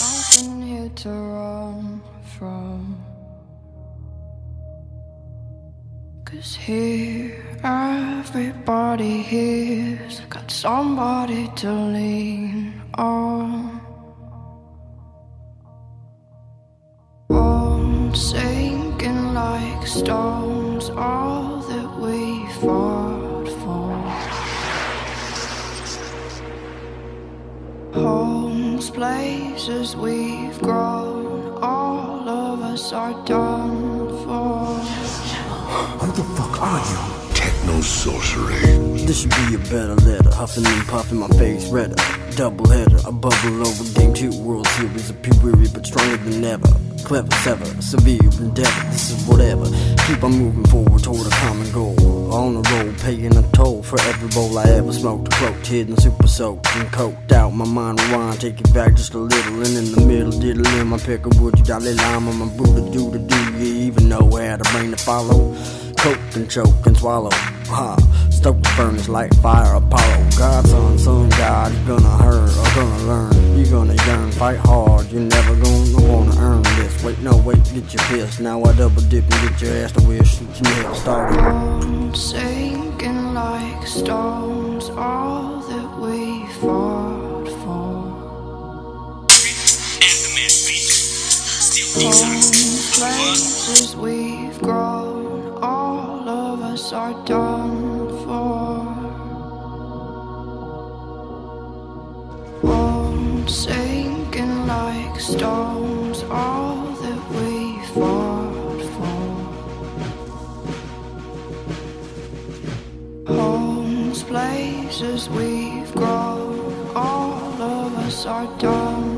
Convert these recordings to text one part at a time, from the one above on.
Nothing here to run from. Cause here, everybody here's got somebody to lean on. Won't sinking like stones, all that we fought for. Homes, places we've grown, all of us are done for. Who the fuck are you? Techno sorcery. This should be a better letter. Huffing and puffing, my face redder. Double header, a bubble over game two World Series of weary but stronger than ever. Clever, sever, severe endeavor. This is whatever. Keep on moving forward toward a common goal. On the road, paying a toll for every bowl I ever smoked. Cloaked, hidden, super soaked, and coked out. My mind rewind, take it back just a little. And in the middle, diddle in my pick of wood. You got lime on my Buddha do to do. You even know where to brain to follow. Coke and choke and swallow. Ha. Stoke the furnace like fire Apollo. God's son, son, God, you gonna hurt or gonna learn. You gonna yearn, fight hard. You're never gonna wanna earn this. Wait, no, wait, get your piss. Now I double dip and get your ass to where shoot your never started. Won't sinking like stones, all that we fought for. Homes, places we've grown, all of us are done sinking like stones, all that we fought for. Homes, places we've grown, all of us are done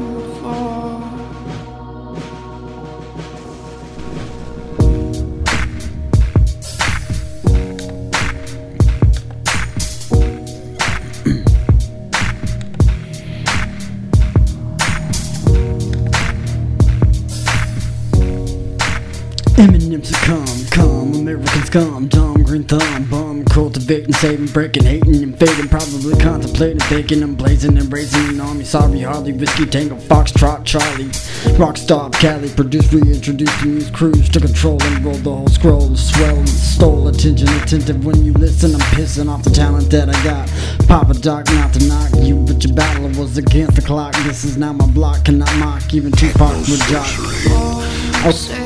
Eminem succumb, come, Americans come, dumb, green thumb, bum, cultivating, saving, breaking, hating, and fading, probably contemplating, thinking, I'm blazing and raising an army. Sorry, Harley, whiskey, tango, foxtrot, Charlie, rockstar, Cali, produced, reintroduced, and used crews to control and roll the whole scroll, swell and stole attention, attentive when you listen. I'm pissing off the talent that I got. Papa Doc, not to knock you, but your battle was against the clock. This is now my block, cannot mock even Tupac with jock. Homes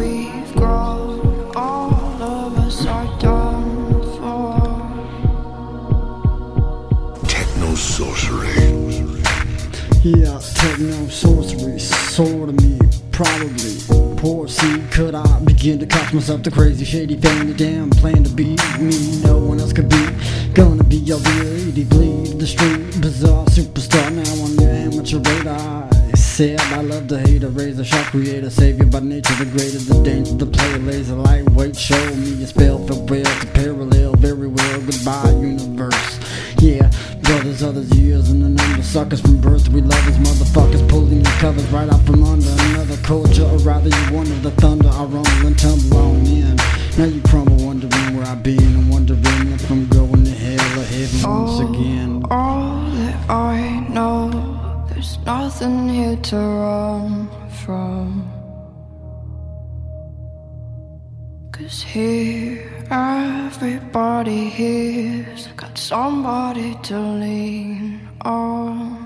sorcery. Yeah, techno sorcery, sort of me, probably. Poor seed, could I begin to cost myself the crazy, shady family damn plan to be me? No one else could be. Gonna be your lady, bleed the street, bizarre superstar now on your amateur radar. I said I love to hate a razor sharp creator, savior by nature, the greater the danger, the player laser lightweight. Show me a spell for real to parallel, very well. Goodbye, universe. Yeah, brothers, others, years, and the number suckers from birth. We love as motherfuckers pulling your covers right out from under another culture, or rather, you wonder the thunder. I rumble and tumble on in. Now you crumble, wondering where I've been, and wondering if I'm going to hell or heaven once again. All that I know, there's nothing here to run from. Cause here, everybody here's got somebody to lean on.